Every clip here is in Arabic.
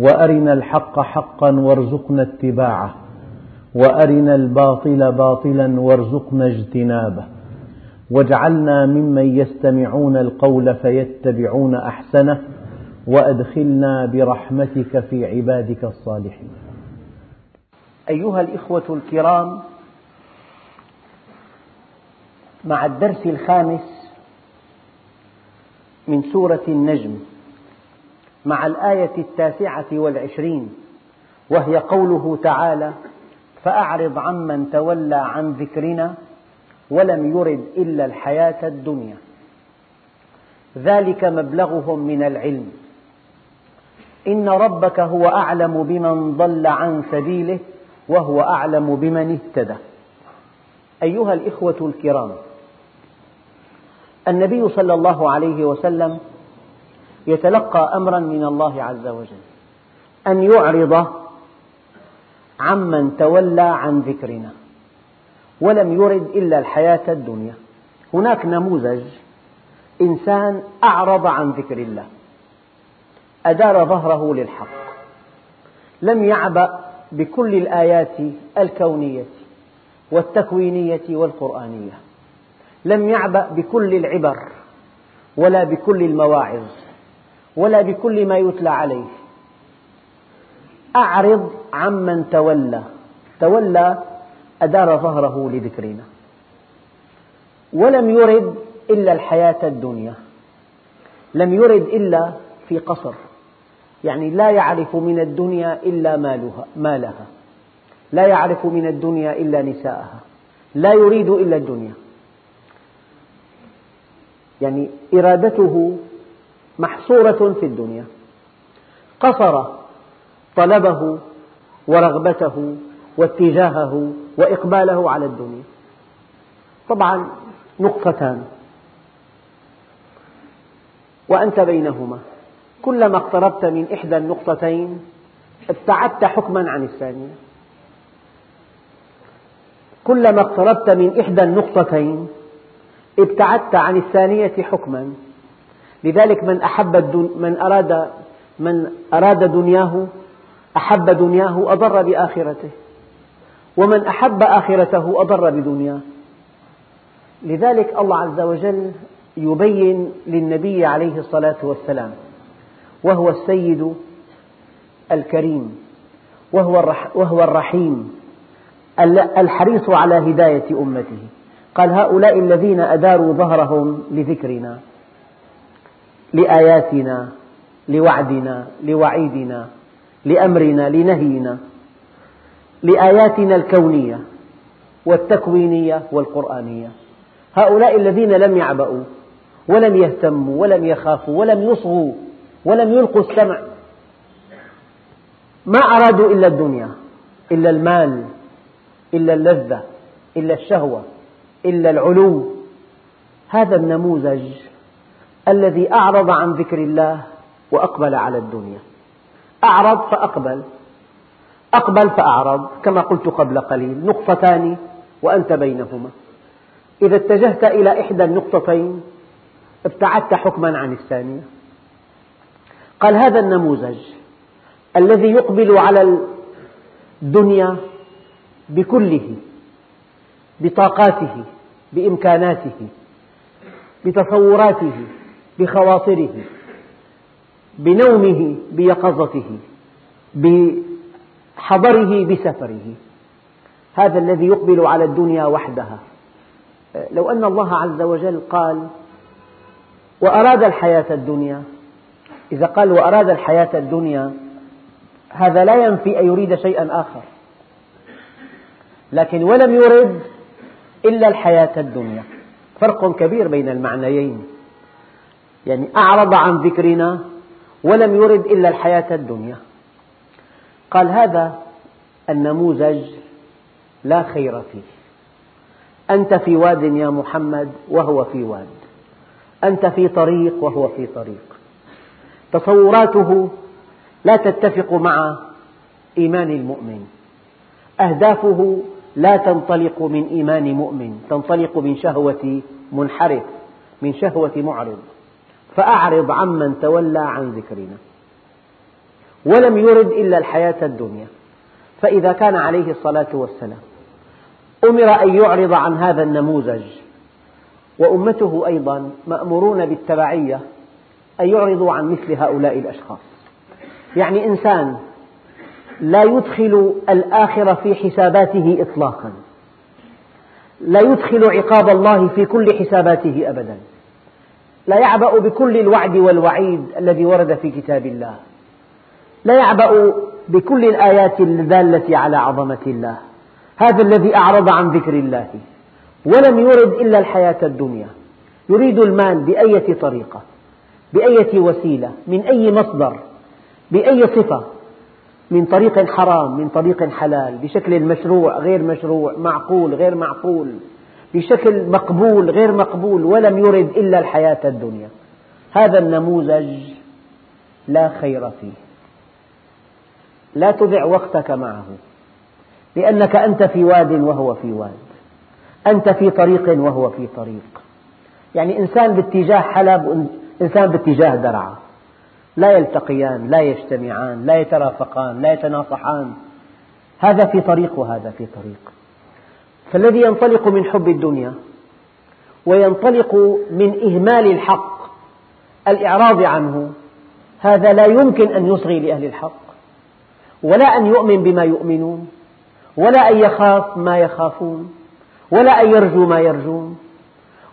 وأرنا الحق حقا وارزقنا اتباعه وأرنا الباطل باطلا وارزقنا اجتنابه. واجعلنا ممن يستمعون القول فيتبعون أحسنه وأدخلنا برحمتك في عبادك الصالحين. أيها الإخوة الكرام مع الدرس الخامس من سورة النجم مع الآية التاسعة والعشرين وهي قوله تعالى فأعرض عمن تولى عن ذكرنا ولم يرد إلا الحياة الدنيا. ذلك مبلغهم من العلم. إن ربك هو أعلم بمن ضل عن سبيله وهو أعلم بمن اهتدى. أيها الإخوة الكرام النبي صلى الله عليه وسلم يتلقى أمرا من الله عز وجل. أن يعرض عمن تولى عن ذكرنا ولم يرد إلا الحياة الدنيا. هناك نموذج إنسان أعرض عن ذكر الله أدار ظهره للحق لم يعبأ بكل الآيات الكونية والتكوينية والقرآنية لم يعبأ بكل العبر ولا بكل المواعظ. ولا بكل ما يتلى عليه. أعرض عمن تولى. تولى أدار ظهره لذكرنا. ولم يرد إلا الحياة الدنيا. لم يرد إلا في قصر. يعني لا يعرف من الدنيا إلا مالها مالها. لا يعرف من الدنيا إلا نساءها. لا يريد إلا الدنيا. يعني إرادته محصورة في الدنيا. قصر طلبه ورغبته واتجاهه وإقباله على الدنيا. طبعا نقطتان. وأنت بينهما. كلما اقتربت من إحدى النقطتين ابتعدت حكما عن الثانية. كلما اقتربت من إحدى النقطتين ابتعدت عن الثانية حكما. لذلك من أحب من أراد من أراد دنياه أحب دنياه أضر بآخرته. ومن أحب آخرته أضر بدنياه. لذلك الله عز وجل يبين للنبي عليه الصلاة والسلام وهو السيد الكريم وهو الرحيم الحريص على هداية أمته. قال هؤلاء الذين أداروا ظهرهم لذكرنا. لآياتنا لوعدنا لوعيدنا لأمرنا لنهينا لآياتنا الكونية والتكوينية والقرآنية. هؤلاء الذين لم يعبأوا ولم يهتموا ولم يخافوا ولم يصغوا ولم يلقوا السمع ما أرادوا إلا الدنيا إلا المال إلا اللذة إلا الشهوة إلا العلو. هذا النموذج الذي أعرض عن ذكر الله وأقبل على الدنيا. أعرض فأقبل. أقبل فأعرض كما قلت قبل قليل نقطتان وأنت بينهما. إذا اتجهت إلى إحدى النقطتين ابتعدت حكما عن الثانية. قال هذا النموذج الذي يقبل على الدنيا بكله بطاقاته بإمكاناته بتصوراته بخواطره بنومه بيقظته بحضره بسفره. هذا الذي يقبل على الدنيا وحدها. لو أن الله عز وجل قال وأراد الحياة الدنيا. إذا قال وأراد الحياة الدنيا هذا لا ينفي أن يريد شيئا آخر. لكن ولم يرد إلا الحياة الدنيا. فرق كبير بين المعنيين. يعني أعرض عن ذكرنا ولم يرد إلا الحياة الدنيا. قال هذا النموذج لا خير فيه. أنت في واد يا محمد وهو في واد. أنت في طريق وهو في طريق. تصوراته لا تتفق مع إيمان المؤمن. أهدافه لا تنطلق من إيمان مؤمن. تنطلق من شهوة منحرف من شهوة معرض. فأعرض عمن تولى عن ذكرنا. ولم يرد إلا الحياة الدنيا. فإذا كان عليه الصلاة والسلام أمر أن يعرض عن هذا النموذج. وأمته أيضا مأمورون بالتبعية أن يعرضوا عن مثل هؤلاء الأشخاص. يعني إنسان لا يدخل الآخرة في حساباته إطلاقا. لا يدخل عقاب الله في كل حساباته أبدا. لا يعبأ بكل الوعد والوعيد الذي ورد في كتاب الله. لا يعبأ بكل الآيات الدالة على عظمة الله. هذا الذي أعرض عن ذكر الله. ولم يرد إلا الحياة الدنيا. يريد المال بأية طريقة بأية وسيلة من أي مصدر بأي صفة؟ من طريق حرام من طريق حلال بشكل مشروع غير مشروع معقول غير معقول. بشكل مقبول غير مقبول ولم يرد إلا الحياة الدنيا. هذا النموذج لا خير فيه. لا تضع وقتك معه لأنك أنت في واد وهو في واد. أنت في طريق وهو في طريق. يعني إنسان باتجاه حلب وإنسان باتجاه درعا. لا يلتقيان لا يجتمعان لا يترافقان لا يتناصحان. هذا في طريق وهذا في طريق. فالذي ينطلق من حب الدنيا وينطلق من إهمال الحق الإعراض عنه هذا لا يمكن أن يصغي لأهل الحق ولا أن يؤمن بما يؤمنون ولا أن يخاف ما يخافون ولا أن يرجو ما يرجون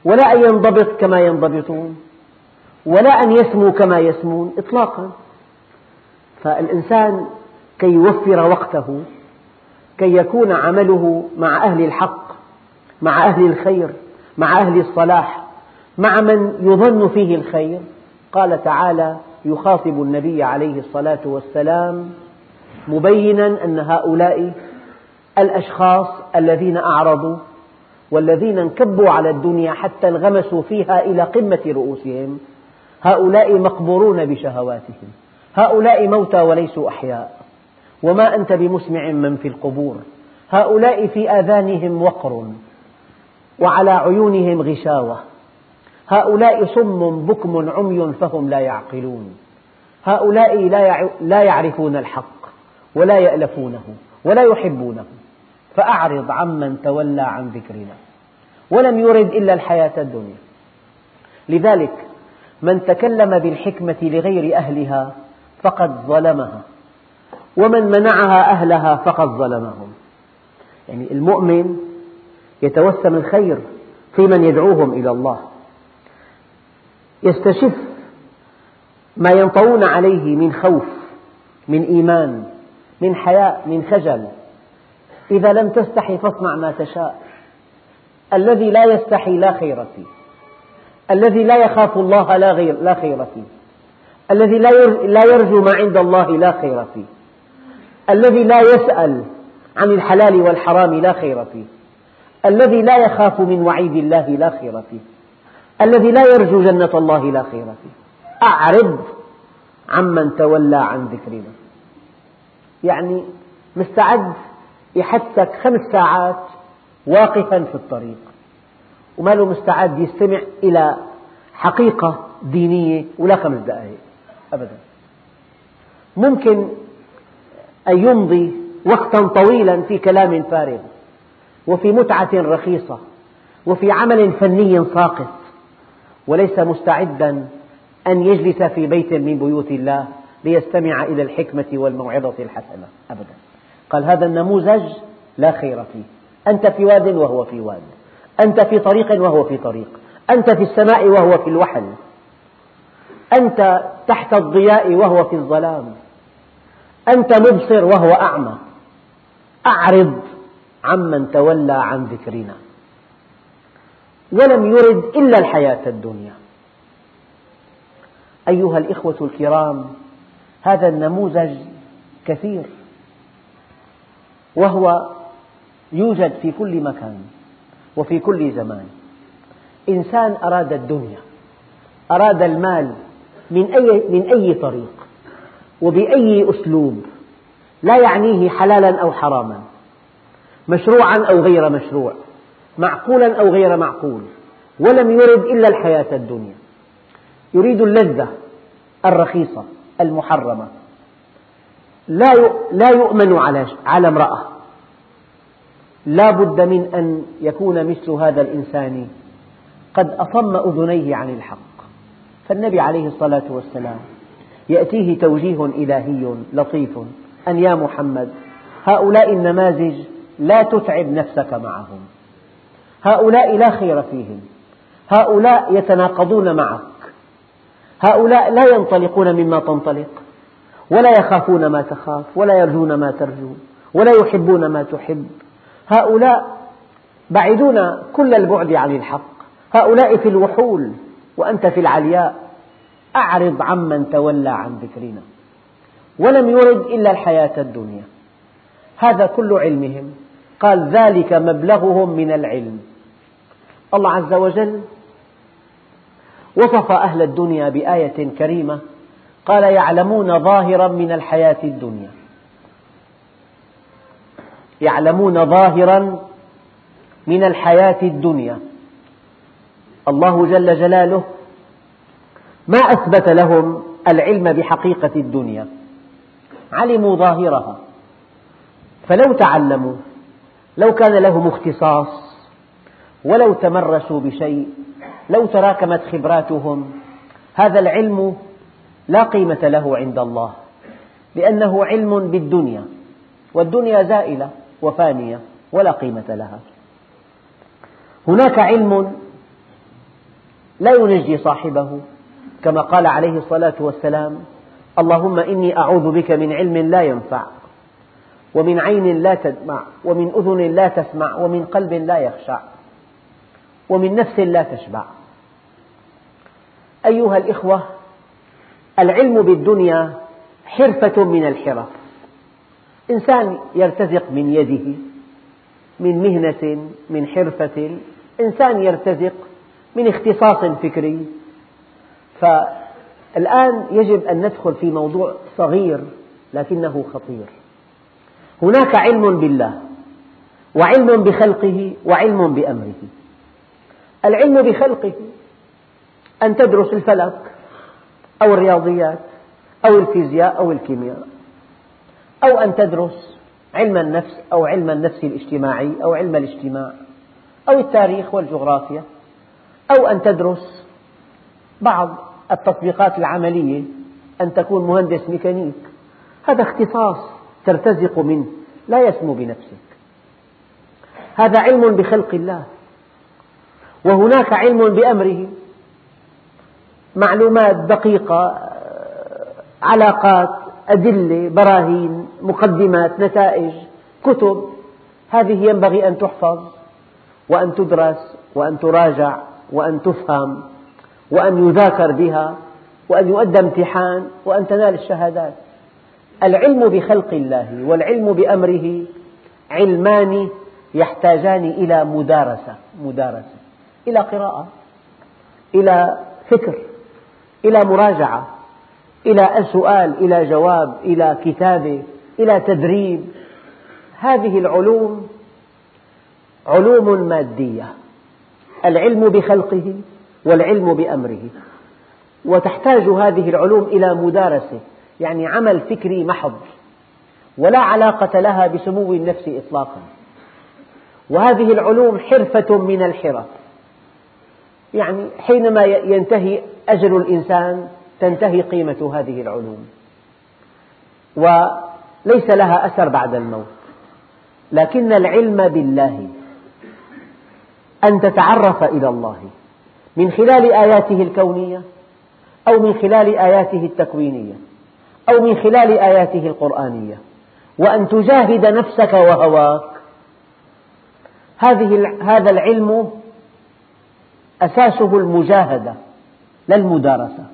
ولا أن ينضبط كما ينضبطون ولا أن يسمو كما يسمون إطلاقا. فالإنسان كي يوفر وقته كي يكون عمله مع أهل الحق مع أهل الخير مع أهل الصلاح مع من يظن فيه الخير. قال تعالى يخاطب النبي عليه الصلاة والسلام مبينا أن هؤلاء الأشخاص الذين أعرضوا والذين انكبوا على الدنيا حتى انغمسوا فيها إلى قمة رؤوسهم. هؤلاء مقبورون بشهواتهم. هؤلاء موتى وليسوا أحياء. وما أنت بمسمع من في القبور. هؤلاء في آذانهم وقر وعلى عيونهم غشاوة. هؤلاء صم بكم عمي فهم لا يعقلون. هؤلاء لا يعرفون الحق ولا يألفونه ولا يحبونه. فأعرض عمن تولى عن ذكرنا. ولم يرد إلا الحياة الدنيا. لذلك من تكلم بالحكمة لغير أهلها فقد ظلمها. ومن منعها أهلها فقد ظلمهم. يعني المؤمن يتوسم الخير في من يدعوهم إلى الله. يستشف ما ينطوون عليه من خوف من إيمان من حياء من خجل. إذا لم تستحي فاصنع ما تشاء. الذي لا يستحي لا خير فيه. الذي لا يخاف الله لا, خير فيه. الذي لا يرجو ما عند الله لا خير فيه. الذي لا يسأل عن الحلال والحرام لا خير فيه. الذي لا يخاف من وعيد الله لا خير فيه. الذي لا يرجو جنة الله لا خير فيه. أعرض عمن تولى عن ذكرنا. يعني مستعد يحثك خمس ساعات واقفا في الطريق. وما له مستعد يستمع إلى حقيقة دينية ولا خمس دقائق أبدا. ممكن أن يمضي وقتا طويلا في كلام فارغ وفي متعة رخيصة وفي عمل فني ساقط وليس مستعدا أن يجلس في بيت من بيوت الله ليستمع إلى الحكمة والموعظة الحسنة أبدا. قال هذا النموذج لا خير فيه. أنت في واد وهو في واد أنت في طريق وهو في طريق أنت في السماء وهو في الوحل أنت تحت الضياء وهو في الظلام. أنت مبصر وهو أعمى. أعرض عمن تولى عن ذكرنا. ولم يرد إلا الحياة الدنيا. أيها الإخوة الكرام هذا النموذج كثير. وهو يوجد في كل مكان وفي كل زمان. إنسان أراد الدنيا أراد المال من أي, من أي طريق؟ وبأي أسلوب. لا يعنيه حلالا أو حراما. مشروعا أو غير مشروع. معقولا أو غير معقول. ولم يرد إلا الحياة الدنيا. يريد اللذة الرخيصة المحرمة. لا يؤمن على امرأة. لا بد من أن يكون مثل هذا الإنسان قد أصم أذنيه عن الحق. فالنبي عليه الصلاة والسلام يأتيه توجيه إلهي لطيف. أن يا محمد هؤلاء النماذج لا تتعب نفسك معهم. هؤلاء لا خير فيهم. هؤلاء يتناقضون معك. هؤلاء لا ينطلقون مما تنطلق ولا يخافون ما تخاف ولا يرجون ما ترجو ولا يحبون ما تحب. هؤلاء بعيدون كل البعد عن الحق. هؤلاء في الوحول وأنت في العلياء. أعرض عمن تولى عن ذكرنا ولم يرد إلا الحياة الدنيا. هذا كل علمهم. قال ذلك مبلغهم من العلم. الله عز وجل وصف أهل الدنيا بآية كريمة. قال يعلمون ظاهرا من الحياة الدنيا. يعلمون ظاهرا من الحياة الدنيا. الله جل جلاله ما أثبت لهم العلم بحقيقة الدنيا. علموا ظاهرها فلو تعلموا لو كان لهم اختصاص ولو تمرسوا بشيء لو تراكمت خبراتهم هذا العلم لا قيمة له عند الله لأنه علم بالدنيا والدنيا زائلة وفانية ولا قيمة لها. هناك علم لا ينجي صاحبه. كما قال عليه الصلاة والسلام اللهم إني أعوذ بك من علم لا ينفع ومن عين لا تدمع ومن أذن لا تسمع ومن قلب لا يخشع ومن نفس لا تشبع. أيها الإخوة العلم بالدنيا حرفة من الحرف إنسان يرتزق من يده من مهنة من حرفة. إنسان يرتزق من اختصاص فكري. فالآن يجب أن ندخل في موضوع صغير لكنه خطير. هناك علم بالله وعلم بخلقه وعلم بأمره. العلم بخلقه أن تدرس الفلك أو الرياضيات أو الفيزياء أو الكيمياء أو أن تدرس علم النفس أو علم النفس الاجتماعي أو علم الاجتماع أو التاريخ والجغرافيا أو أن تدرس بعض التطبيقات العملية أن تكون مهندس ميكانيك. هذا اختصاص ترتزق منه لا يسمو بنفسك. هذا علم بخلق الله وهناك علم بأمره. معلومات دقيقة علاقات أدلة براهين مقدمات نتائج كتب. هذه ينبغي أن تحفظ وأن تدرس وأن تراجع وأن تفهم. وأن يذاكر بها وأن يؤدى امتحان وأن تنال الشهادات. العلم بخلق الله والعلم بأمره علمان يحتاجان إلى مدارسة مدارسة. إلى قراءة إلى فكر إلى مراجعة إلى سؤال إلى جواب إلى كتابة إلى تدريب. هذه العلوم علوم مادية. العلم بخلقه والعلم بأمره. وتحتاج هذه العلوم إلى مدارسة يعني عمل فكري محض ولا علاقة لها بسمو النفس إطلاقا. وهذه العلوم حرفة من الحرف. يعني حينما ينتهي أجل الإنسان تنتهي قيمة هذه العلوم. وليس لها أثر بعد الموت. لكن العلم بالله. أن تتعرف إلى الله. من خلال آياته الكونية أو من خلال آياته التكوينية أو من خلال آياته القرآنية. وأن تجاهد نفسك وهواك. هذه هذا العلم أساسه المجاهدة لا المدارسة.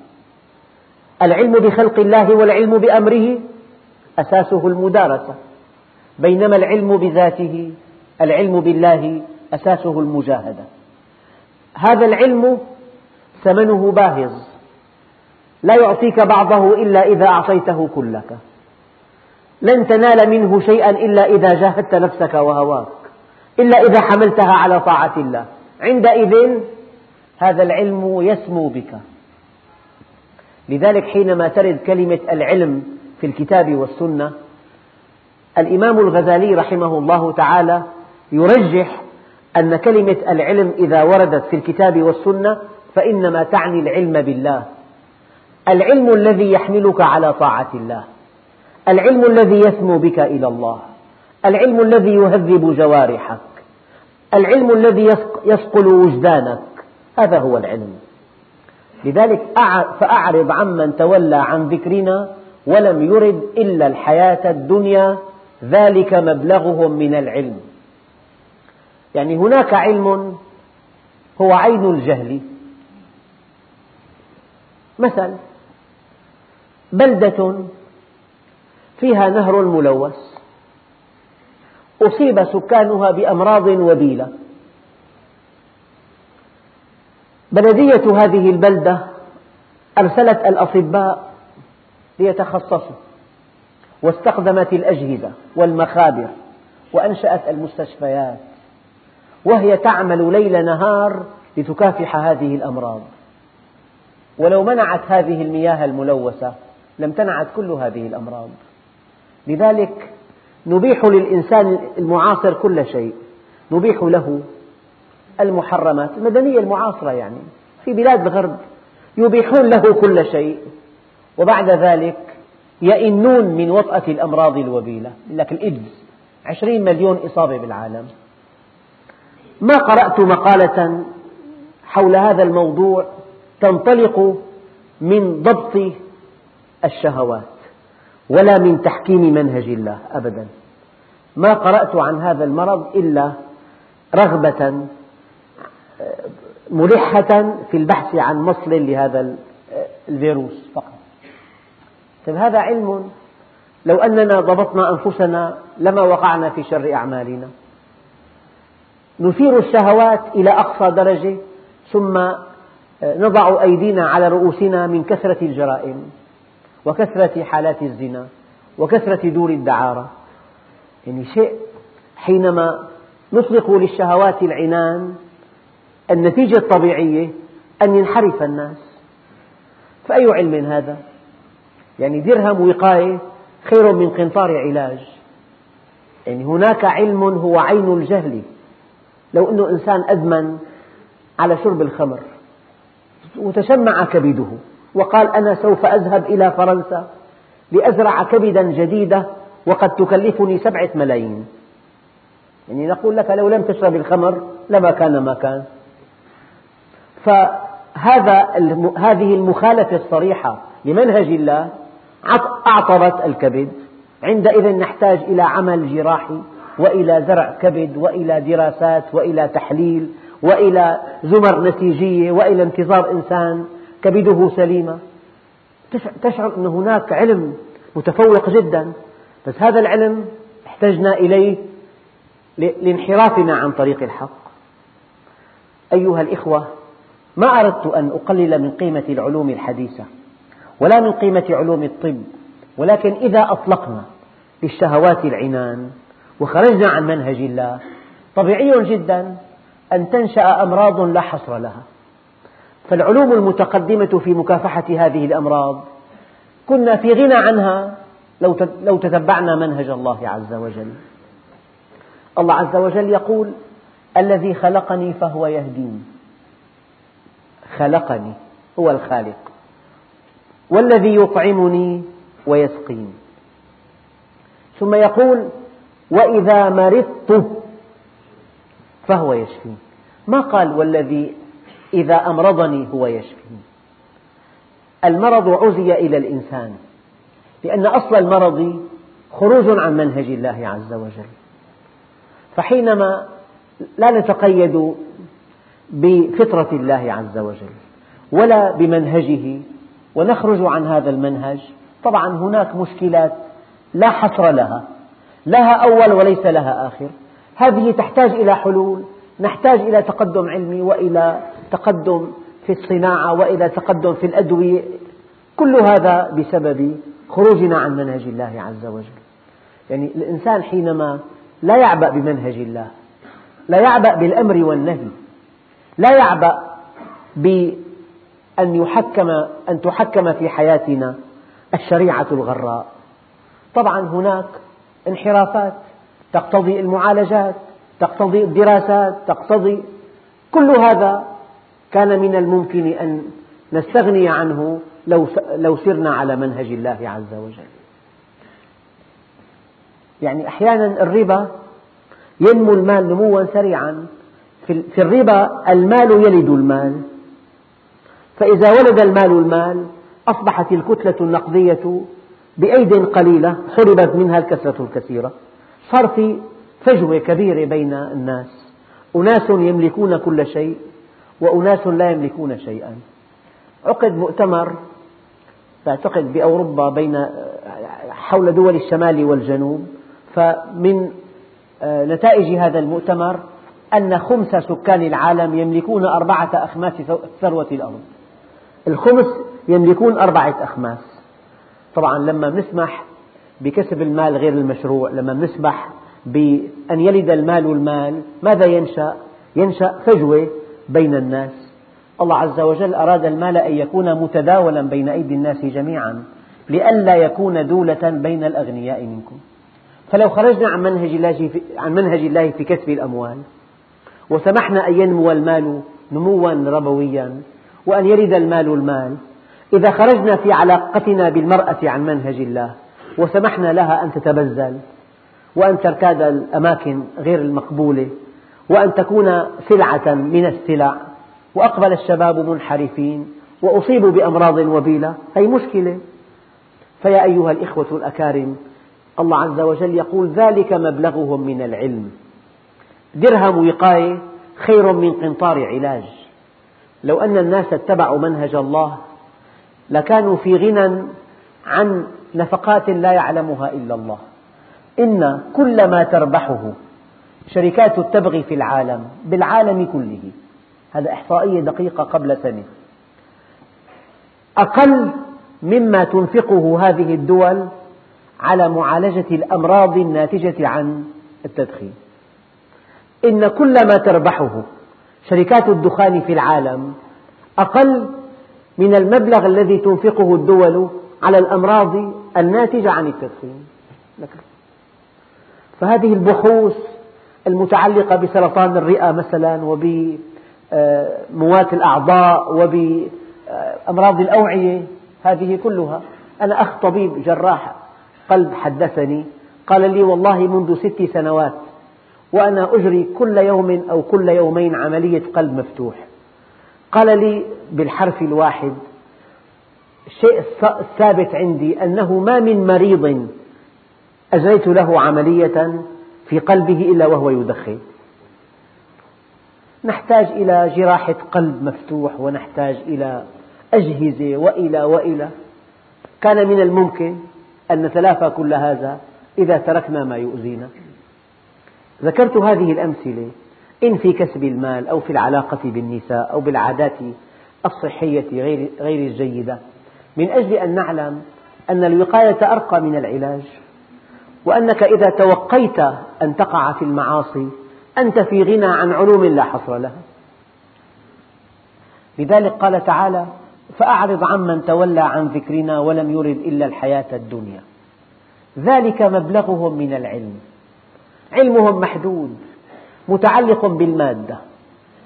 العلم بخلق الله والعلم بأمره أساسه المدارسة. بينما العلم بذاته العلم بالله أساسه المجاهدة. هذا العلم ثمنه باهظ. لا يعطيك بعضه إلا إذا أعطيته كلك. لن تنال منه شيئا إلا إذا جاهدت نفسك وهواك. إلا إذا حملتها على طاعة الله. عندئذ هذا العلم يسمو بك. لذلك حينما ترد كلمة العلم في الكتاب والسنة الإمام الغزالي رحمه الله تعالى يرجح أن كلمة العلم إذا وردت في الكتاب والسنة فإنما تعني العلم بالله. العلم الذي يحملك على طاعة الله. العلم الذي يسمو بك إلى الله. العلم الذي يهذب جوارحك. العلم الذي يصقل وجدانك. هذا هو العلم. لذلك فأعرض عمن تولى عن ذكرنا ولم يرد إلا الحياة الدنيا ذلك مبلغهم من العلم. يعني هناك علم هو عين الجهل. مثل بلدة فيها نهر ملوث أصيب سكانها بأمراض وبيلة. بلدية هذه البلدة أرسلت الأطباء ليتخصصوا واستخدمت الأجهزة والمخابر وأنشأت المستشفيات. وهي تعمل ليل نهار لتكافح هذه الأمراض. ولو منعت هذه المياه الملوثة لم تنعت كل هذه الأمراض. لذلك نبيح للإنسان المعاصر كل شيء. نبيح له المحرمات المدنية المعاصرة يعني في بلاد الغرب يبيحون له كل شيء. وبعد ذلك يئنون من وطأة الأمراض الوبيلة. لك الإيدز عشرين مليون إصابة بالعالم. ما قرأت مقالة حول هذا الموضوع تنطلق من ضبط الشهوات ولا من تحكيم منهج الله أبدا. ما قرأت عن هذا المرض إلا رغبة ملحة في البحث عن مصل لهذا الفيروس فقط. طيب هذا علم لو أننا ضبطنا أنفسنا لما وقعنا في شر أعمالنا. نثير الشهوات إلى أقصى درجة ثم نضع أيدينا على رؤوسنا من كثرة الجرائم وكثرة حالات الزنا وكثرة دور الدعارة. يعني شيء حينما نطلق للشهوات العنان النتيجة الطبيعية أن ينحرف الناس. فأي علم هذا؟ يعني درهم وقاية خير من قنطار علاج. يعني هناك علم هو عين الجهل. لو أن إنسان أدمن على شرب الخمر وتشمع كبده وقال أنا سوف أذهب إلى فرنسا لأزرع كبدا جديدة وقد تكلفني سبعة ملايين. يعني نقول لك لو لم تشرب الخمر لما كان ما كان. فهذا هذه المخالفة الصريحة لمنهج الله أعطرت الكبد. عندئذ نحتاج إلى عمل جراحي. وإلى زرع كبد وإلى دراسات وإلى تحليل وإلى زمر نسيجية وإلى انتظار إنسان. كبده سليمة. تشعر أن هناك علم متفوق جدا. بس هذا العلم احتجنا إليه لانحرافنا عن طريق الحق. أيها الإخوة ما أردت أن أقلل من قيمة العلوم الحديثة ولا من قيمة علوم الطب ولكن إذا أطلقنا للشهوات العنان وخرجنا عن منهج الله. طبيعي جدا أن تنشأ أمراض لا حصر لها. فالعلوم المتقدمة في مكافحة هذه الأمراض كنا في غنى عنها لو تتبعنا منهج الله عز وجل. الله عز وجل يقول الذي خلقني فهو يهدين خلقني هو الخالق. والذي يطعمني ويسقين ثم يقول وإذا مرضت فهو يشفين ما قال والذي إذا أمرضني هو يشفين المرض عزي إلى الإنسان لأن أصل المرض خروج عن منهج الله عز وجل. فحينما لا نتقيد بفطرة الله عز وجل ولا بمنهجه ونخرج عن هذا المنهج طبعا هناك مشكلات لا حصر لها. لها أول وليس لها آخر. هذه تحتاج إلى حلول نحتاج إلى تقدم علمي وإلى تقدم في الصناعة وإلى تقدم في الأدوية. كل هذا بسبب خروجنا عن منهج الله عز وجل. يعني الإنسان حينما لا يعبأ بمنهج الله لا يعبأ بالأمر والنهي لا يعبأ بأن يحكم أن تحكم في حياتنا الشريعة الغراء. طبعا هناك انحرافات تقتضي المعالجات تقتضي الدراسات تقتضي كل هذا كان من الممكن أن نستغني عنه لو سرنا على منهج الله عز وجل. يعني أحيانا الربا ينمو المال نموا سريعا. في الربا المال يلد المال. فإذا ولد المال المال أصبحت الكتلة النقدية بأيد قليلة حربت منها الكثرة الكثيرة. صار في فجوة كبيرة بين الناس. أناس يملكون كل شيء وأناس لا يملكون شيئا. عقد مؤتمر أعتقد بأوروبا بين حول دول الشمال والجنوب. فمن آه، نتائج هذا المؤتمر أن خمس سكان العالم يملكون أربعة أخماس ثروة الأرض. الخمس يملكون أربعة أخماس. طبعا لما نسمح بكسب المال غير المشروع لما نسمح بأن يلد المال المال ماذا ينشأ؟ ينشأ فجوة بين الناس الله عز وجل أراد المال أن يكون متداولا بين أيدي الناس جميعا لئلا يكون دولة بين الأغنياء منكم فلو خرجنا عن منهج الله في, عن منهج الله في كسب الأموال وسمحنا أن ينمو المال نموا ربويا وأن يرد المال المال إذا خرجنا في علاقتنا بالمرأة عن منهج الله وسمحنا لها أن تتبذل وأن ترتاد الأماكن غير المقبولة وأن تكون سلعة من السلع وأقبل الشباب منحرفين وأصيبوا بأمراض وبيلة هذه مشكلة. فيا أيها الإخوة الأكارم الله عز وجل يقول ذلك مبلغهم من العلم. درهم وقاية خير من قنطار علاج. لو أن الناس اتبعوا منهج الله لكانوا في غنى عن نفقات لا يعلمها إلا الله. إن كل ما تربحه شركات التبغ في العالم بالعالم كله. هذا إحصائية دقيقة قبل سنة أقل مما تنفقه هذه الدول على معالجة الأمراض الناتجة عن التدخين. إن كل ما تربحه شركات الدخان في العالم أقل من المبلغ الذي تنفقه الدول على الأمراض الناتجة عن التدخين. فهذه البحوث المتعلقة بسرطان الرئة مثلا وبموات الأعضاء وبأمراض الأوعية هذه كلها. أنا أخ طبيب جراح قلب حدثني قال لي والله منذ ست سنوات وأنا أجري كل يوم أو كل يومين عملية قلب مفتوح. قال لي بالحرف الواحد الشيء الثابت عندي أنه ما من مريض أجريت له عملية في قلبه إلا وهو يدخن. نحتاج إلى جراحة قلب مفتوح ونحتاج إلى أجهزة وإلى وإلى. كان من الممكن أن نتلافى كل هذا إذا تركنا ما يؤذينا. ذكرت هذه الأمثلة. إن في كسب المال أو في العلاقة بالنساء أو بالعادات الصحية غير الجيدة. من أجل أن نعلم أن الوقاية أرقى من العلاج وأنك إذا توقيت أن تقع في المعاصي أنت في غنى عن علوم لا حصر لها. لذلك قال تعالى فأعرض عمن تولى عن ذكرنا ولم يرد إلا الحياة الدنيا. ذلك مبلغهم من العلم. علمهم محدود. متعلق بالمادة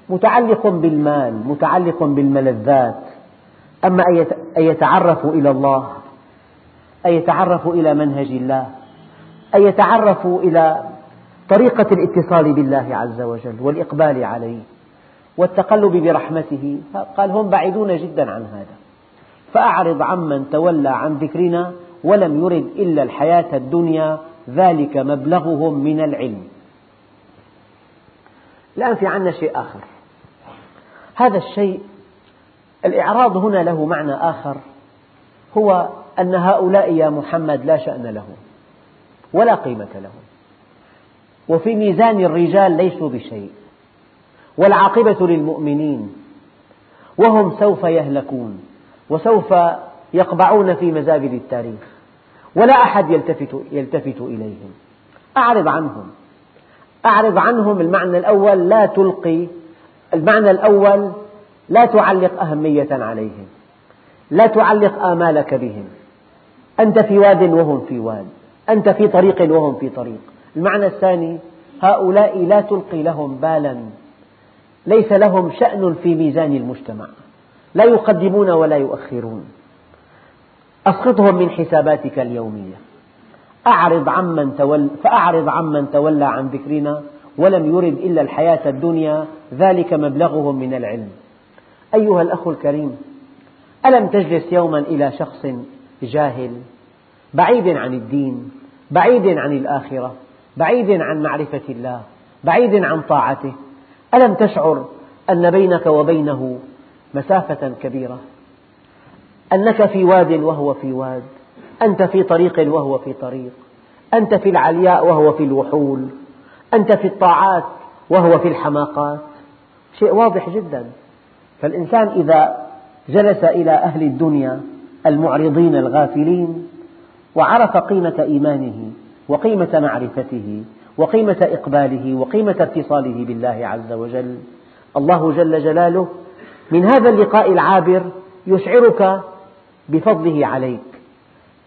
متعلق بالمال متعلق بالملذات. أما أن يتعرفوا إلى الله أن يتعرفوا إلى منهج الله أن يتعرفوا إلى طريقة الاتصال بالله عز وجل والإقبال عليه والتقلب برحمته. قال هم بعيدون جدا عن هذا. فأعرض عمن تولى عن ذكرنا ولم يرد إلا الحياة الدنيا ذلك مبلغهم من العلم. الآن في عندنا شيء آخر. هذا الشيء الإعراض هنا له معنى آخر هو أن هؤلاء يا محمد لا شأن لهم ولا قيمة لهم. وفي ميزان الرجال ليسوا بشيء والعاقبة للمؤمنين وهم سوف يهلكون وسوف يقبعون في مزابل التاريخ ولا أحد يلتفت, يلتفت إليهم. أعرض عنهم. أعرض عنهم المعنى الأول لا تلقي المعنى الأول لا تعلق أهمية عليهم لا تعلق آمالك بهم. أنت في واد وهم في واد أنت في طريق وهم في طريق. المعنى الثاني هؤلاء لا تلقي لهم بالا. ليس لهم شأن في ميزان المجتمع. لا يقدمون ولا يؤخرون. أسقطهم من حساباتك اليومية. أعرض عمن تول فأعرض عمن تولى عن ذكرنا ولم يرد إلا الحياة الدنيا ذلك مبلغهم من العلم. أيها الأخ الكريم ألم تجلس يوما إلى شخص جاهل بعيد عن الدين بعيد عن الآخرة بعيد عن معرفة الله بعيد عن طاعته ألم تشعر أن بينك وبينه مسافة كبيرة؟ أنك في واد وهو في واد. أنت في طريق وهو في طريق. أنت في العلياء وهو في الوحول. أنت في الطاعات وهو في الحماقات. شيء واضح جدا. فالإنسان إذا جلس إلى أهل الدنيا المعرضين الغافلين وعرف قيمة إيمانه وقيمة معرفته وقيمة إقباله وقيمة اتصاله بالله عز وجل الله جل جلاله من هذا اللقاء العابر يشعرك بفضله عليك.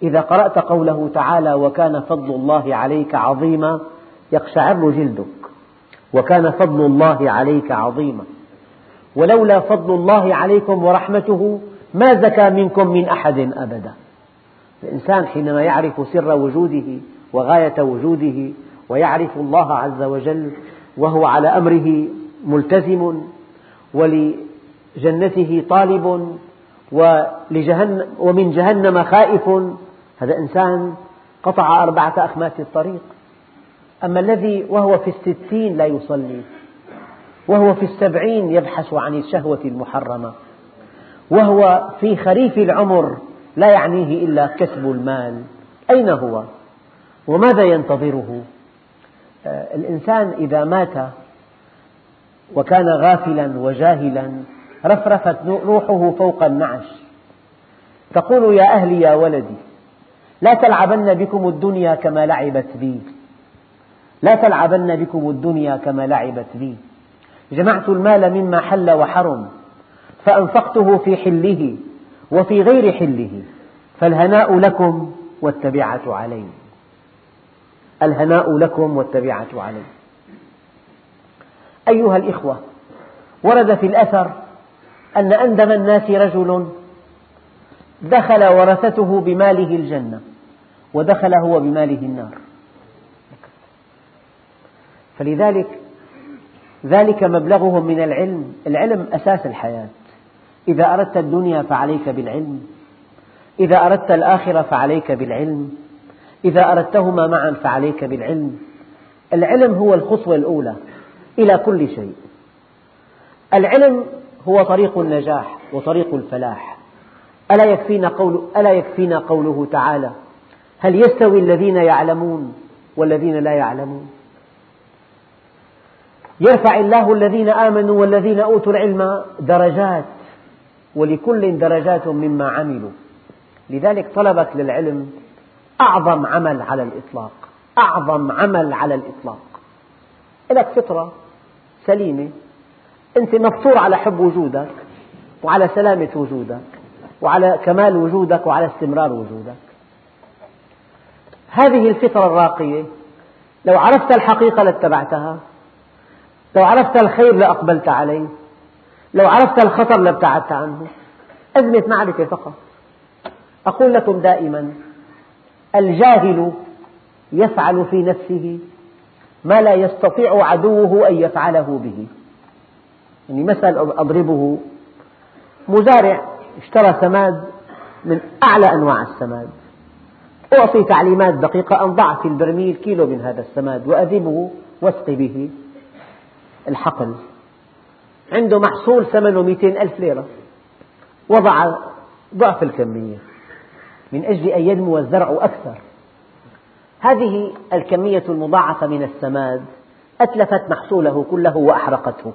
إذا قرأت قوله تعالى وكان فضل الله عليك عظيما يقشعر جلدك. وكان فضل الله عليك عظيما. ولولا فضل الله عليكم ورحمته ما زكى منكم من أحد أبدا. الإنسان حينما يعرف سر وجوده وغاية وجوده ويعرف الله عز وجل وهو على أمره ملتزم ولجنته طالب ولجهنم ومن جهنم خائف هذا إنسان قطع أربعة أخماس الطريق أما الذي وهو في الستين لا يصلي وهو في السبعين يبحث عن الشهوة المحرمة وهو في خريف العمر لا يعنيه إلا كسب المال أين هو؟ وماذا ينتظره؟ آه، الإنسان إذا مات وكان غافلا وجاهلا رفرفت روحه فوق النعش تقول يا أهلي يا ولدي لا تلعبن بكم الدنيا كما لعبت بي لا تلعبن بكم الدنيا كما لعبت بي جمعت المال مما حل وحرم فأنفقته في حله وفي غير حله فالهناء لكم والتبعة علي. الهناء لكم والتبعة علي. أيها الإخوة ورد في الأثر أن أندم الناس رجل دخل ورثته بماله الجنة. ودخل هو بماله النار. فلذلك ذلك مبلغهم من العلم العلم أساس الحياة. إذا أردت الدنيا فعليك بالعلم. إذا أردت الآخرة فعليك بالعلم. إذا أردتهما معا فعليك بالعلم. العلم هو الخطوة الأولى إلى كل شيء. العلم هو طريق النجاح وطريق الفلاح. ألا يكفينا, قول ألا يكفينا قوله تعالى هل يستوي الذين يعلمون والذين لا يعلمون؟ يرفع الله الذين آمنوا والذين أوتوا العلم درجات ولكل درجات مما عملوا. لذلك طلبك للعلم أعظم عمل على الإطلاق أعظم عمل على الإطلاق. لك فطرة سليمة أنت مفطور على حب وجودك وعلى سلامة وجودك وعلى كمال وجودك وعلى استمرار وجودك. هذه الفطرة الراقية لو عرفت الحقيقة لاتبعتها لو عرفت الخير لأقبلت عليه لو عرفت الخطر لابتعدت عنه. أزمة معرفة فقط. أقول لكم دائما الجاهل يفعل في نفسه ما لا يستطيع عدوه أن يفعله به. يعني مثل أضربه. مزارع اشترى سماد من أعلى أنواع السماد. أعطي تعليمات دقيقة أن ضع في البرميل كيلو من هذا السماد وأذبه واسقي به الحقل. عنده محصول ثمنه 200 ألف ليرة. وضع ضعف الكمية من أجل أن ينمو الزرع أكثر. هذه الكمية المضاعفة من السماد أتلفت محصوله كله وأحرقته.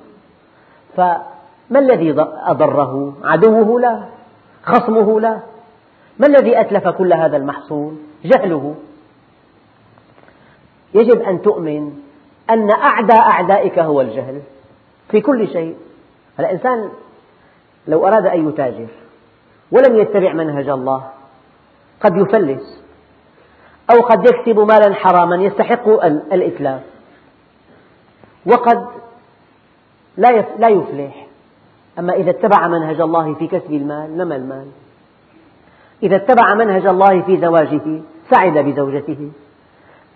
فما الذي أضره؟ عدوه لا خصمه لا. ما الذي أتلف كل هذا المحصول؟ جهله. يجب أن تؤمن أن أعدى أعدائك هو الجهل في كل شيء. الإنسان لو أراد أن يتاجر ولم يتبع منهج الله قد يفلس أو قد يكسب مالا حراما يستحق الإتلاف. وقد لا يفلح. أما إذا اتبع منهج الله في كسب المال نمى المال؟ إذا اتبع منهج الله في زواجه سعد بزوجته.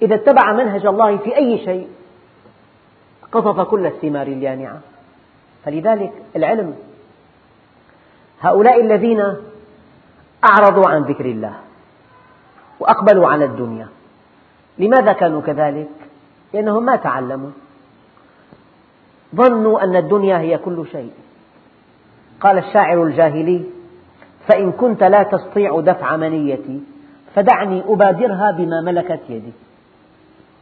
إذا اتبع منهج الله في أي شيء قطف كل الثمار اليانعة. فلذلك العلم هؤلاء الذين أعرضوا عن ذكر الله وأقبلوا على الدنيا. لماذا كانوا كذلك؟ لأنهم ما تعلموا. ظنوا أن الدنيا هي كل شيء. قال الشاعر الجاهلي فإن كنت لا تستطيع دفع منيتي فدعني أبادرها بما ملكت يدي.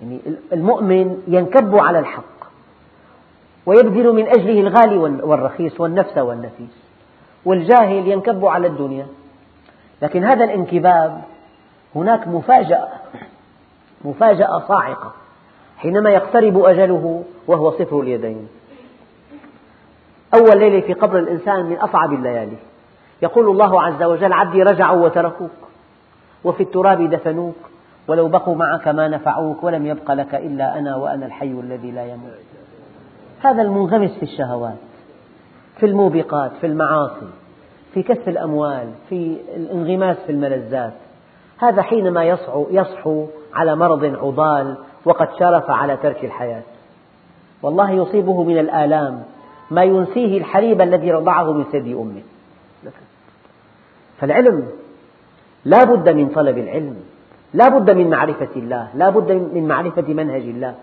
يعني المؤمن ينكب على الحق ويبذل من أجله الغالي والرخيص والنفس والنفيس والجاهل ينكب على الدنيا. لكن هذا الانكباب هناك مفاجأة مفاجأة صاعقة حينما يقترب أجله وهو صفر اليدين. أول ليلة في قبر الإنسان من أصعب الليالي. يقول الله عز وجل عبدي رجعوا وتركوك وفي التراب دفنوك ولو بقوا معك ما نفعوك ولم يبق لك إلا أنا وأنا الحي الذي لا يموت. هذا المنغمس في الشهوات في الموبقات في المعاصي في كسب الأموال في الانغماس في الملذات. هذا حينما يصحو, يصحو على مرض عضال وقد شرف على ترك الحياة. والله يصيبه من الآلام ما ينسيه الحليب الذي رضعه من ثدي أمه. فالعلم لا بد من طلب العلم لا بد من معرفة الله لا بد من معرفة منهج الله.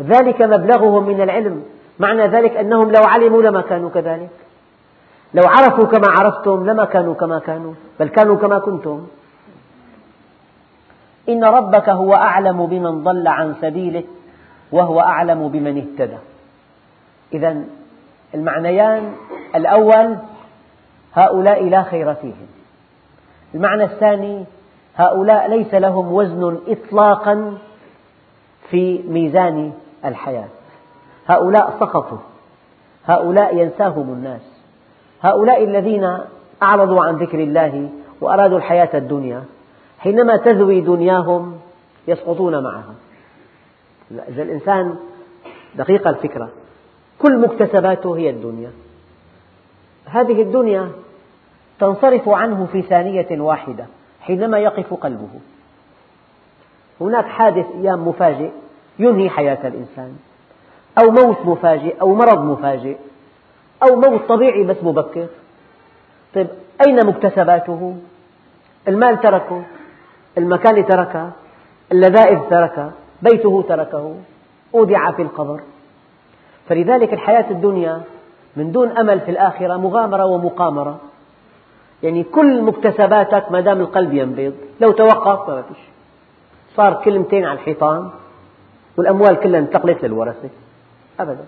ذلك مبلغهم من العلم. معنى ذلك أنهم لو علموا لما كانوا كذلك. لو عرفوا كما عرفتم لما كانوا كما كانوا بل كانوا كما كنتم. إن ربك هو أعلم بمن ضل عن سبيله وهو أعلم بمن اهتدى. إذا المعنيان الأول هؤلاء لا خير فيهم. المعنى الثاني هؤلاء ليس لهم وزن إطلاقا في ميزان الحياة. هؤلاء سقطوا. هؤلاء ينساهم الناس. هؤلاء الذين أعرضوا عن ذكر الله وأرادوا الحياة الدنيا حينما تذوي دنياهم يسقطون معها. إذا الإنسان دقيق الفكرة. كل مكتسباته هي الدنيا. هذه الدنيا تنصرف عنه في ثانية واحدة حينما يقف قلبه. هناك حادث أيام مفاجئ ينهي حياة الإنسان. أو موت مفاجئ أو مرض مفاجئ أو موت طبيعي بس مبكر. طيب أين مكتسباته؟ المال تركه المكان تركه اللذائذ تركه بيته تركه أودع في القبر. فلذلك الحياة الدنيا من دون أمل في الآخرة مغامرة ومقامرة. يعني كل مكتسباتك ما دام القلب ينبض لو توقف ما فيش. صار كلمتين على الحيطان والأموال كلها انتقلت للورثة. أبدا.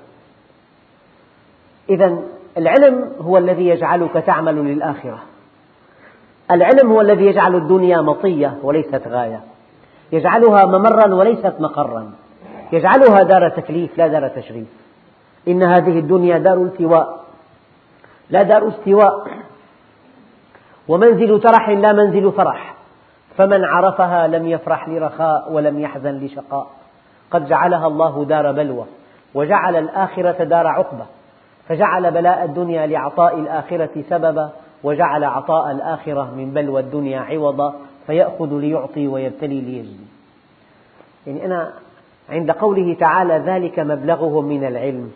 إذا العلم هو الذي يجعلك تعمل للآخرة. العلم هو الذي يجعل الدنيا مطية وليست غاية. يجعلها ممرا وليست مقرا. يجعلها دار تكليف لا دار تشريف إن هذه الدنيا دار التواء لا دار استواء ومنزل ترح لا منزل فرح. فمن عرفها لم يفرح لرخاء ولم يحزن لشقاء. قد جعلها الله دار بلوى وجعل الآخرة دار عقبة فجعل بلاء الدنيا لعطاء الآخرة سببا وجعل عطاء الآخرة من بلوى الدنيا عوضا. فيأخذ ليعطي ويبتلي ليجزي. يعني أنا عند قوله تعالى ذلك مبلغهم من العلم.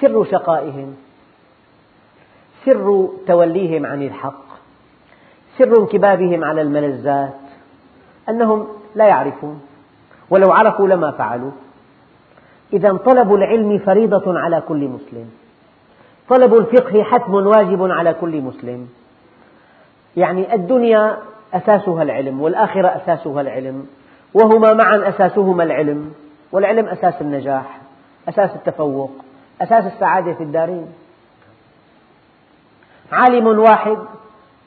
سر شقائهم سر توليهم عن الحق سر انكبابهم على الملذات أنهم لا يعرفون ولو عرفوا لما فعلوا. إذا طلب العلم فريضة على كل مسلم. طلب الفقه حتم واجب على كل مسلم. يعني الدنيا أساسها العلم والآخرة أساسها العلم وهما معا أساسهما العلم والعلم أساس النجاح أساس التفوق. أساس السعادة في الدارين. عالم واحد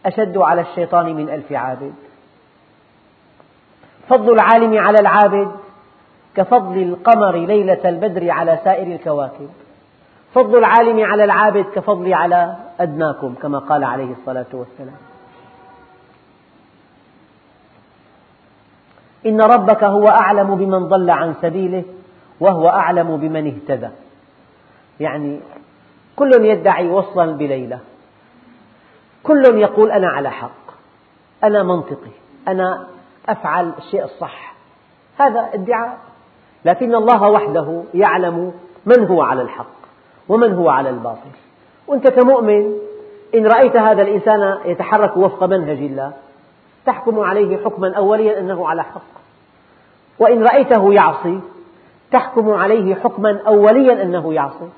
أشد على الشيطان من ألف عابد. فضل العالم على العابد كفضل القمر ليلة البدر على سائر الكواكب. فضل العالم على العابد كفضلي على أدناكم كما قال عليه الصلاة والسلام. إن ربك هو أعلم بمن ضل عن سبيله وهو أعلم بمن اهتدى. يعني كل يدعي وصلا بليلى كل يقول أنا على حق. أنا منطقي. أنا أفعل الشيء الصح. هذا ادعاء. لكن الله وحده يعلم من هو على الحق ومن هو على الباطل. وأنت كمؤمن إن رأيت هذا الإنسان يتحرك وفق منهج الله تحكم عليه حكما أوليا أنه على حق. وإن رأيته يعصي تحكم عليه حكما أوليا أنه يعصي.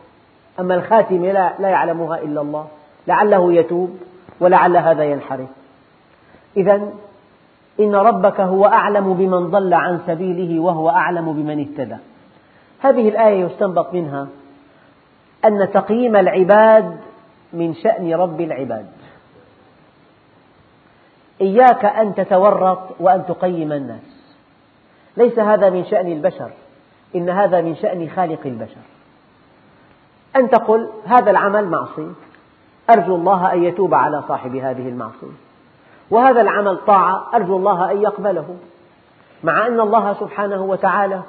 أما الخاتمة لا يعلمها إلا الله لعله يتوب ولعل هذا ينحرف. إذا إن ربك هو أعلم بمن ضل عن سبيله وهو أعلم بمن اهتدى. هذه الآية يستنبط منها أن تقييم العباد من شأن رب العباد. إياك أن تتورط وأن تقيم الناس. ليس هذا من شأن البشر إن هذا من شأن خالق البشر. أن تقل هذا العمل معصية أرجو الله أن يتوب على صاحب هذه المعصية. وهذا العمل طاعة أرجو الله أن يقبله. مع أن الله سبحانه وتعالى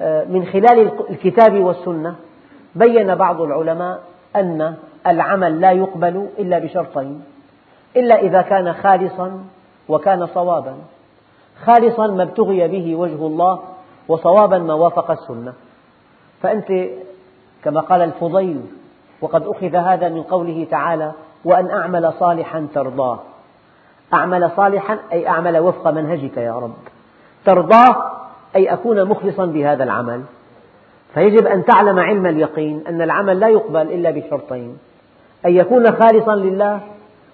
آه، من خلال الكتاب والسنة بين بعض العلماء أن العمل لا يقبل إلا بشرطين. إلا إذا كان خالصا وكان صوابا. خالصا ما ابتغي به وجه الله وصوابا ما وافق السنة. فأنت كما قال الفضيل وقد أخذ هذا من قوله تعالى وأن أعمل صالحا ترضاه. أعمل صالحا أي أعمل وفق منهجك يا رب. ترضاه أي أكون مخلصا بهذا العمل. فيجب أن تعلم علم اليقين أن العمل لا يقبل إلا بشرطين أن يكون خالصا لله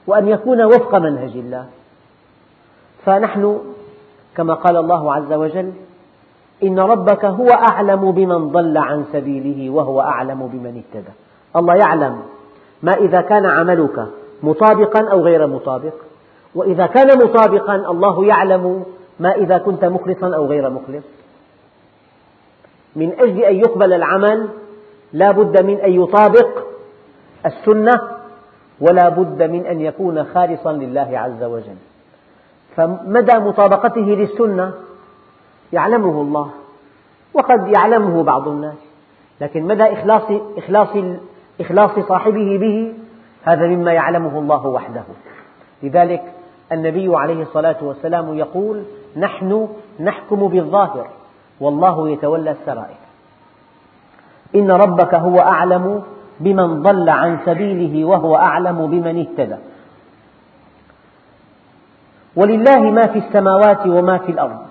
وأن يكون وفق منهج الله. فنحن كما قال الله عز وجل إن ربك هو أعلم بمن ضل عن سبيله وهو أعلم بمن اهتدى. الله يعلم ما إذا كان عملك مطابقا أو غير مطابق. وإذا كان مطابقا الله يعلم ما إذا كنت مخلصا أو غير مخلص. من أجل أن يقبل العمل لا بد من أن يطابق السنة ولا بد من أن يكون خالصا لله عز وجل. فمدى مطابقته للسنة يعلمه الله وقد يعلمه بعض الناس. لكن مدى إخلاص, إخلاص, إخلاص صاحبه به هذا مما يعلمه الله وحده. لذلك النبي عليه الصلاة والسلام يقول نحن نحكم بالظاهر والله يتولى السرائر. إن ربك هو أعلم بمن ضل عن سبيله وهو أعلم بمن اهتدى. ولله ما في السماوات وما في الأرض.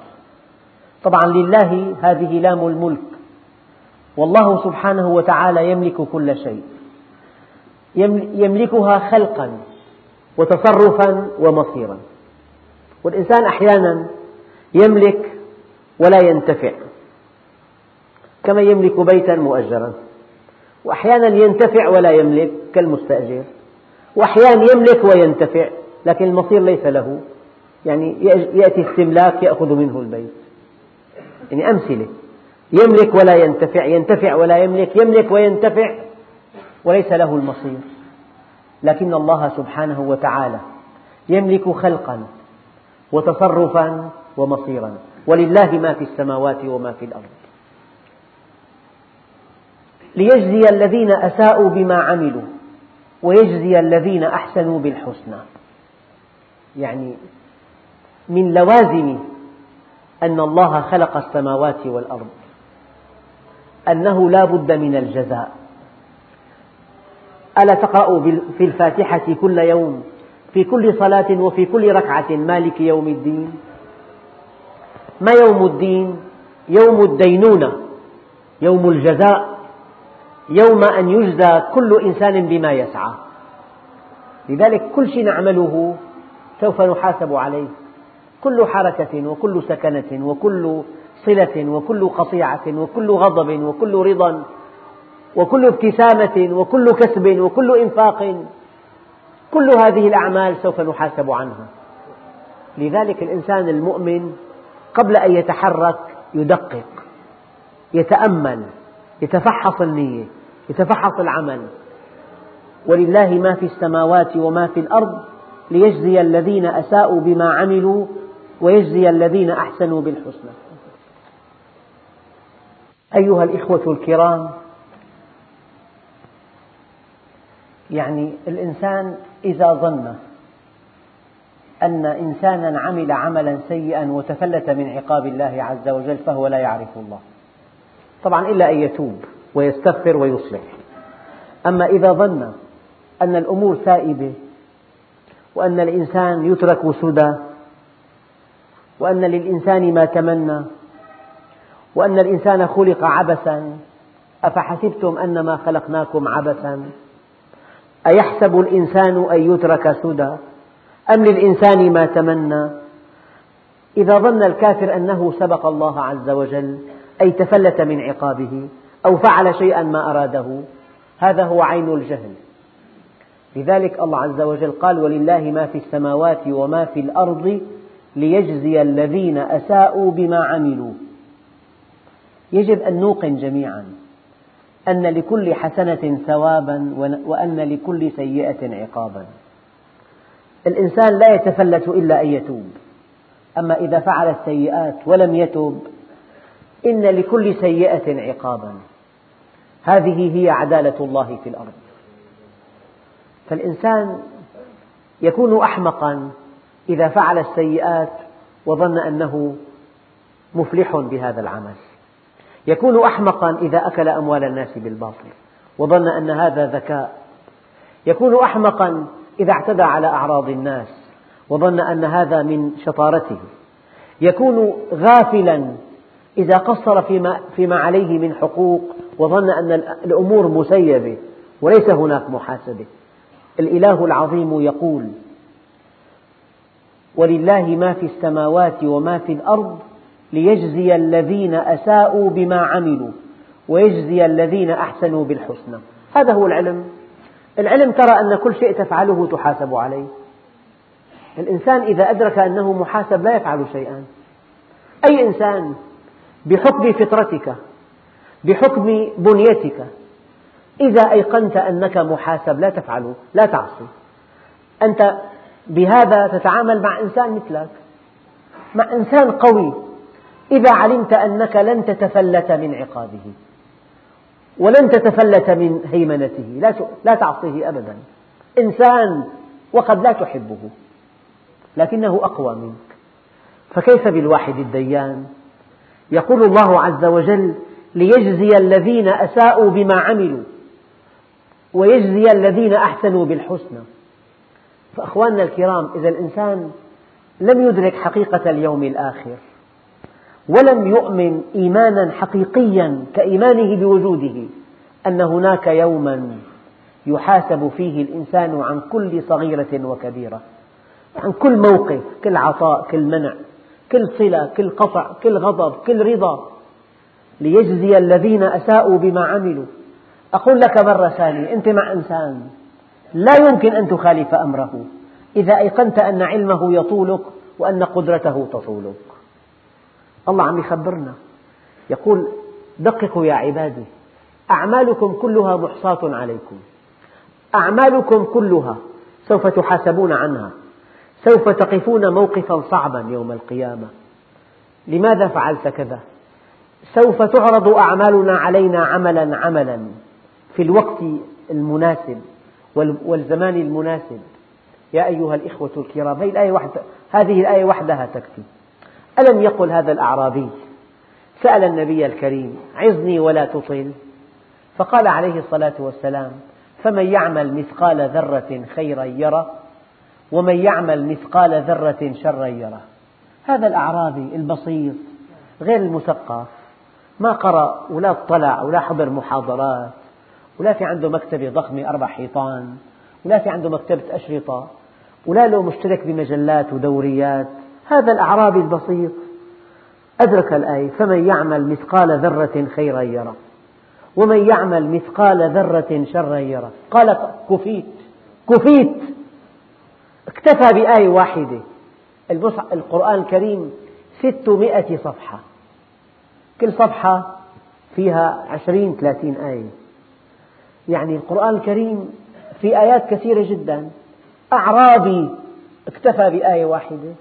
طبعا لله هذه لام الملك. والله سبحانه وتعالى يملك كل شيء. يملكها خلقا وتصرفا ومصيرا. والإنسان أحيانا يملك ولا ينتفع كما يملك بيتا مؤجرا. وأحيانا ينتفع ولا يملك كالمستأجر. وأحيانا يملك وينتفع لكن المصير ليس له. يعني يأتي استملاك يأخذ منه البيت. يعني أمثلة. يملك ولا ينتفع ينتفع ولا يملك يملك وينتفع وليس له المصير. لكن الله سبحانه وتعالى يملك خلقا وتصرفا ومصيرا. ولله ما في السماوات وما في الأرض. ليجزي الذين أساءوا بما عملوا ويجزي الذين أحسنوا بالحسنى. يعني من لوازم أن الله خلق السماوات والأرض أنه لا بد من الجزاء. ألا تقرأ في الفاتحة كل يوم في كل صلاة وفي كل ركعة مالك يوم الدين؟ ما يوم الدين؟ يوم الدينونة يوم الجزاء يوم أن يجزى كل إنسان بما يسعى. لذلك كل شيء نعمله سوف نحاسب عليه. كل حركة وكل سكنة وكل صلة وكل قطيعة وكل غضب وكل رضا وكل ابتسامة وكل كسب وكل إنفاق. كل هذه الأعمال سوف نحاسب عنها. لذلك الإنسان المؤمن قبل أن يتحرك يدقق يتأمل يتفحص النية يتفحص العمل. ولله ما في السماوات وما في الأرض ليجزي الذين أساءوا بما عملوا ويجزي الذين أحسنوا بالحسنى. أيها الإخوة الكرام يعني الإنسان إذا ظن أن إنسانا عمل عملا سيئا وتفلت من عقاب الله عز وجل فهو لا يعرف الله. طبعا إلا أن يتوب ويستغفر ويصلح. أما إذا ظن أن الأمور سائبة وأن الإنسان يترك سدى وأن للإنسان ما تمنى وأن الإنسان خلق عبثا. أفحسبتم أنما خلقناكم عبثا؟ أيحسب الإنسان أن يترك سدى؟ أم للإنسان ما تمنى؟ إذا ظن الكافر أنه سبق الله عز وجل أي تفلت من عقابه أو فعل شيئا ما أراده هذا هو عين الجهل. لذلك الله عز وجل قال ولله ما في السماوات وما في الأرض ليجزي الذين أساءوا بما عملوا. يجب أن نوقن جميعا أن لكل حسنة ثوابا وأن لكل سيئة عقابا. الإنسان لا يتفلت إلا أن يتوب. أما إذا فعل السيئات ولم يتب إن لكل سيئة عقابا. هذه هي عدالة الله في الأرض. فالإنسان يكون أحمقا إذا فعل السيئات وظن أنه مفلح بهذا العمل. يكون أحمقا إذا أكل أموال الناس بالباطل وظن أن هذا ذكاء. يكون أحمقا إذا اعتدى على أعراض الناس وظن أن هذا من شطارته. يكون غافلا إذا قصر فيما, فيما عليه من حقوق وظن أن الأمور مسيبة وليس هناك محاسبة. الإله العظيم يقول ولله ما في السماوات وما في الأرض ليجزي الذين أساءوا بما عملوا ويجزي الذين أحسنوا بالحسنى. هذا هو العلم. العلم ترى أن كل شيء تفعله تحاسب عليه. الإنسان إذا أدرك أنه محاسب لا يفعل شيئا. أي إنسان بحكم فطرتك بحكم بنيتك إذا أيقنت أنك محاسب لا تفعل لا تعصي. أنت بهذا تتعامل مع إنسان مثلك مع إنسان قوي. إذا علمت أنك لن تتفلت من عقابه ولن تتفلت من هيمنته. لا تعصيه أبدا. إنسان وقد لا تحبه لكنه أقوى منك. فكيف بالواحد الديان؟ يقول الله عز وجل ليجزي الذين أساءوا بما عملوا ويجزي الذين أحسنوا بالحسنى. فأخواننا الكرام إذا الإنسان لم يدرك حقيقة اليوم الآخر ولم يؤمن إيمانا حقيقيا كإيمانه بوجوده أن هناك يوما يحاسب فيه الإنسان عن كل صغيرة وكبيرة عن كل موقف كل عطاء كل منع كل صلة كل قطع كل غضب كل رضا ليجزي الذين أساءوا بما عملوا. أقول لك مرة ثانية أنت مع إنسان لا يمكن أن تخالف أمره. إذا أيقنت أن علمه يطولك وأن قدرته تطولك. الله عم يخبرنا. يقول دققوا يا عبادي. أعمالكم كلها محصاة عليكم. أعمالكم كلها سوف تحاسبون عنها. سوف تقفون موقفا صعبا يوم القيامة. لماذا فعلت كذا؟ سوف تعرض أعمالنا علينا عملا عملا في الوقت المناسب. والزمان المناسب. يا أيها الإخوة الكرام هذه الآية, وحدها هذه الآية وحدها تكفي. ألم يقل هذا الأعرابي؟ سأل النبي الكريم عظني ولا تطل. فقال عليه الصلاة والسلام فمن يعمل مثقال ذرة خيرا يره ومن يعمل مثقال ذرة شرا يره. هذا الأعرابي البسيط غير المثقف. ما قرأ ولا اطلع ولا حضر محاضرات. ولا في عنده مكتبة ضخمة أربع حيطان ولا في عنده مكتبة أشرطة ولا له مشترك بمجلات ودوريات. هذا الأعرابي البسيط. أدرك الآية فمن يعمل مثقال ذرة خيرا يره ومن يعمل مثقال ذرة شرا يره. قال كفيت كفيت. اكتفى بآية واحدة. القرآن الكريم ستمائة صفحة. كل صفحة فيها عشرين ثلاثين آية. يعني القرآن الكريم في آيات كثيرة جدا. أعرابي اكتفى بآية واحدة.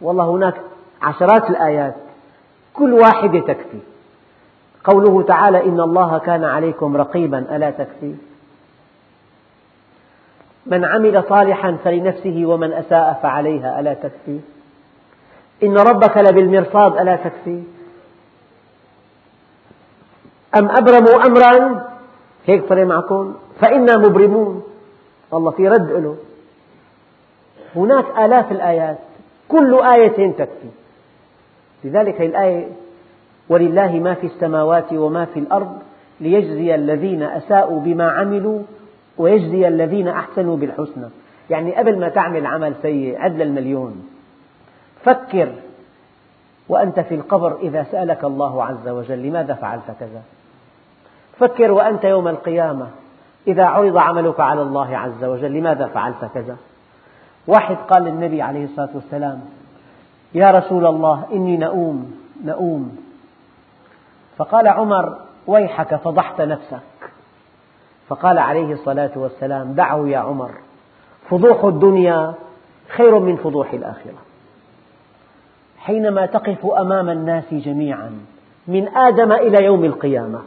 والله هناك عشرات الآيات. كل واحدة تكفي. قوله تعالى إن الله كان عليكم رقيبا ألا تكفي؟ من عمل صالحا فلنفسه ومن أساء فعليها ألا تكفي؟ إن ربك لبالمرصاد ألا تكفي؟ أم أبرموا أمرا؟ هيك صار معكم. فإنا مبرمون. الله في رد له هناك آلاف الآيات. كل آية تكفي. لذلك هذه الآية ولله ما في السماوات وما في الأرض ليجزي الذين أساءوا بما عملوا ويجزي الذين أحسنوا بالحسنى. يعني قبل ما تعمل عمل سيء عد المليون. فكر وأنت في القبر إذا سألك الله عز وجل لماذا فعلت كذا؟ فكر وأنت يوم القيامة. إذا عرض عملك على الله عز وجل لماذا فعلت كذا؟ واحد قال للنبي عليه الصلاة والسلام يا رسول الله إني نؤوم نؤوم. فقال عمر ويحك فضحت نفسك. فقال عليه الصلاة والسلام دعه يا عمر فضوح الدنيا خير من فضوح الآخرة. حينما تقف أمام الناس جميعا من آدم إلى يوم القيامة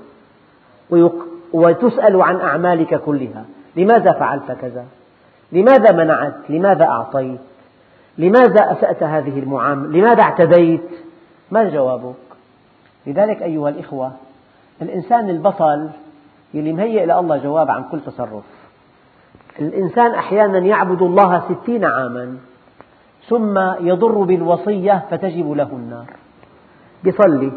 وتسأل عن أعمالك كلها. لماذا فعلت كذا؟ لماذا منعت؟ لماذا أعطيت؟ لماذا أسأت هذه المعاملة لماذا اعتديت؟ ما جوابك؟ لذلك أيها الإخوة الإنسان البطل يلي مهيئ الله جواب عن كل تصرف. الإنسان أحيانا يعبد الله ستين عاما ثم يضر بالوصية فتجب له النار. بيصلي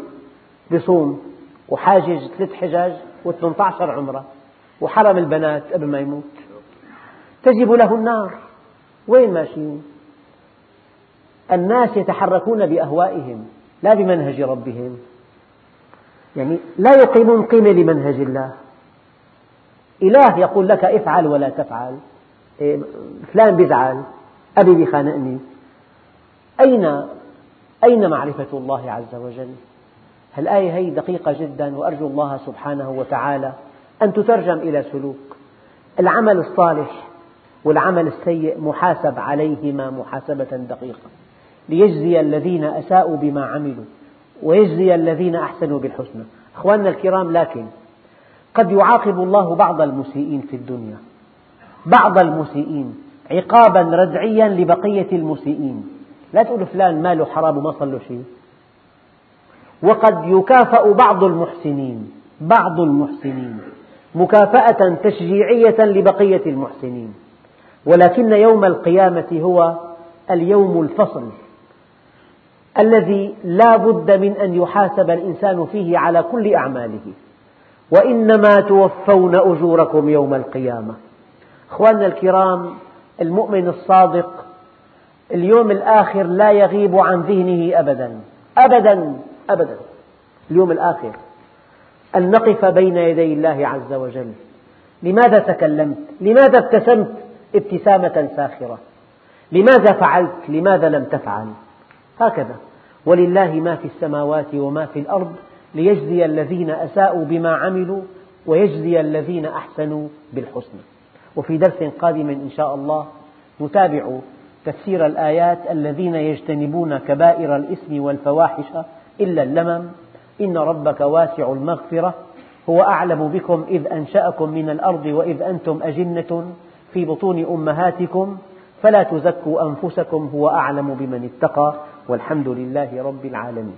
بصوم وحاجج ثلاث حجج و18 عمرة وحرم البنات قبل ما يموت. تجب له النار. وين ماشيين؟ الناس يتحركون بأهوائهم لا بمنهج ربهم. يعني لا يقيمون قيمة لمنهج الله. إله يقول لك افعل ولا تفعل. إيه، فلان بيزعل أبي بيخانقني. أين أين معرفة الله عز وجل؟ الآية هي دقيقة جدا وأرجو الله سبحانه وتعالى أن تترجم إلى سلوك. العمل الصالح والعمل السيء محاسب عليهما محاسبة دقيقة. ليجزي الذين أساءوا بما عملوا ويجزي الذين أحسنوا بالحسنى. أخواننا الكرام لكن قد يعاقب الله بعض المسيئين في الدنيا. بعض المسيئين عقابا ردعيا لبقية المسيئين. لا تقول فلان ماله حرام وما له شيء. وقد يكافأ بعض المحسنين بعض المحسنين مكافأة تشجيعية لبقية المحسنين. ولكن يوم القيامة هو اليوم الفصل الذي لا بد من أن يحاسب الإنسان فيه على كل أعماله. وإنما توفون أجوركم يوم القيامة. أخواننا الكرام المؤمن الصادق اليوم الآخر لا يغيب عن ذهنه أبدا أبدا. أبدا اليوم الآخر أن نقف بين يدي الله عز وجل لماذا تكلمت؟ لماذا ابتسمت ابتسامة ساخرة؟ لماذا فعلت؟ لماذا لم تفعل؟ هكذا ولله ما في السماوات وما في الأرض ليجزي الذين أساءوا بما عملوا ويجزي الذين أحسنوا بالحسنى وفي درس قادم إن شاء الله نتابع تفسير الآيات الذين يجتنبون كبائر الإثم والفواحش إلا اللمم. إن ربك واسع المغفرة. هو أعلم بكم إذ أنشأكم من الأرض وإذ أنتم أجنة في بطون أمهاتكم. فلا تزكوا أنفسكم هو أعلم بمن اتقى. والحمد لله رب العالمين.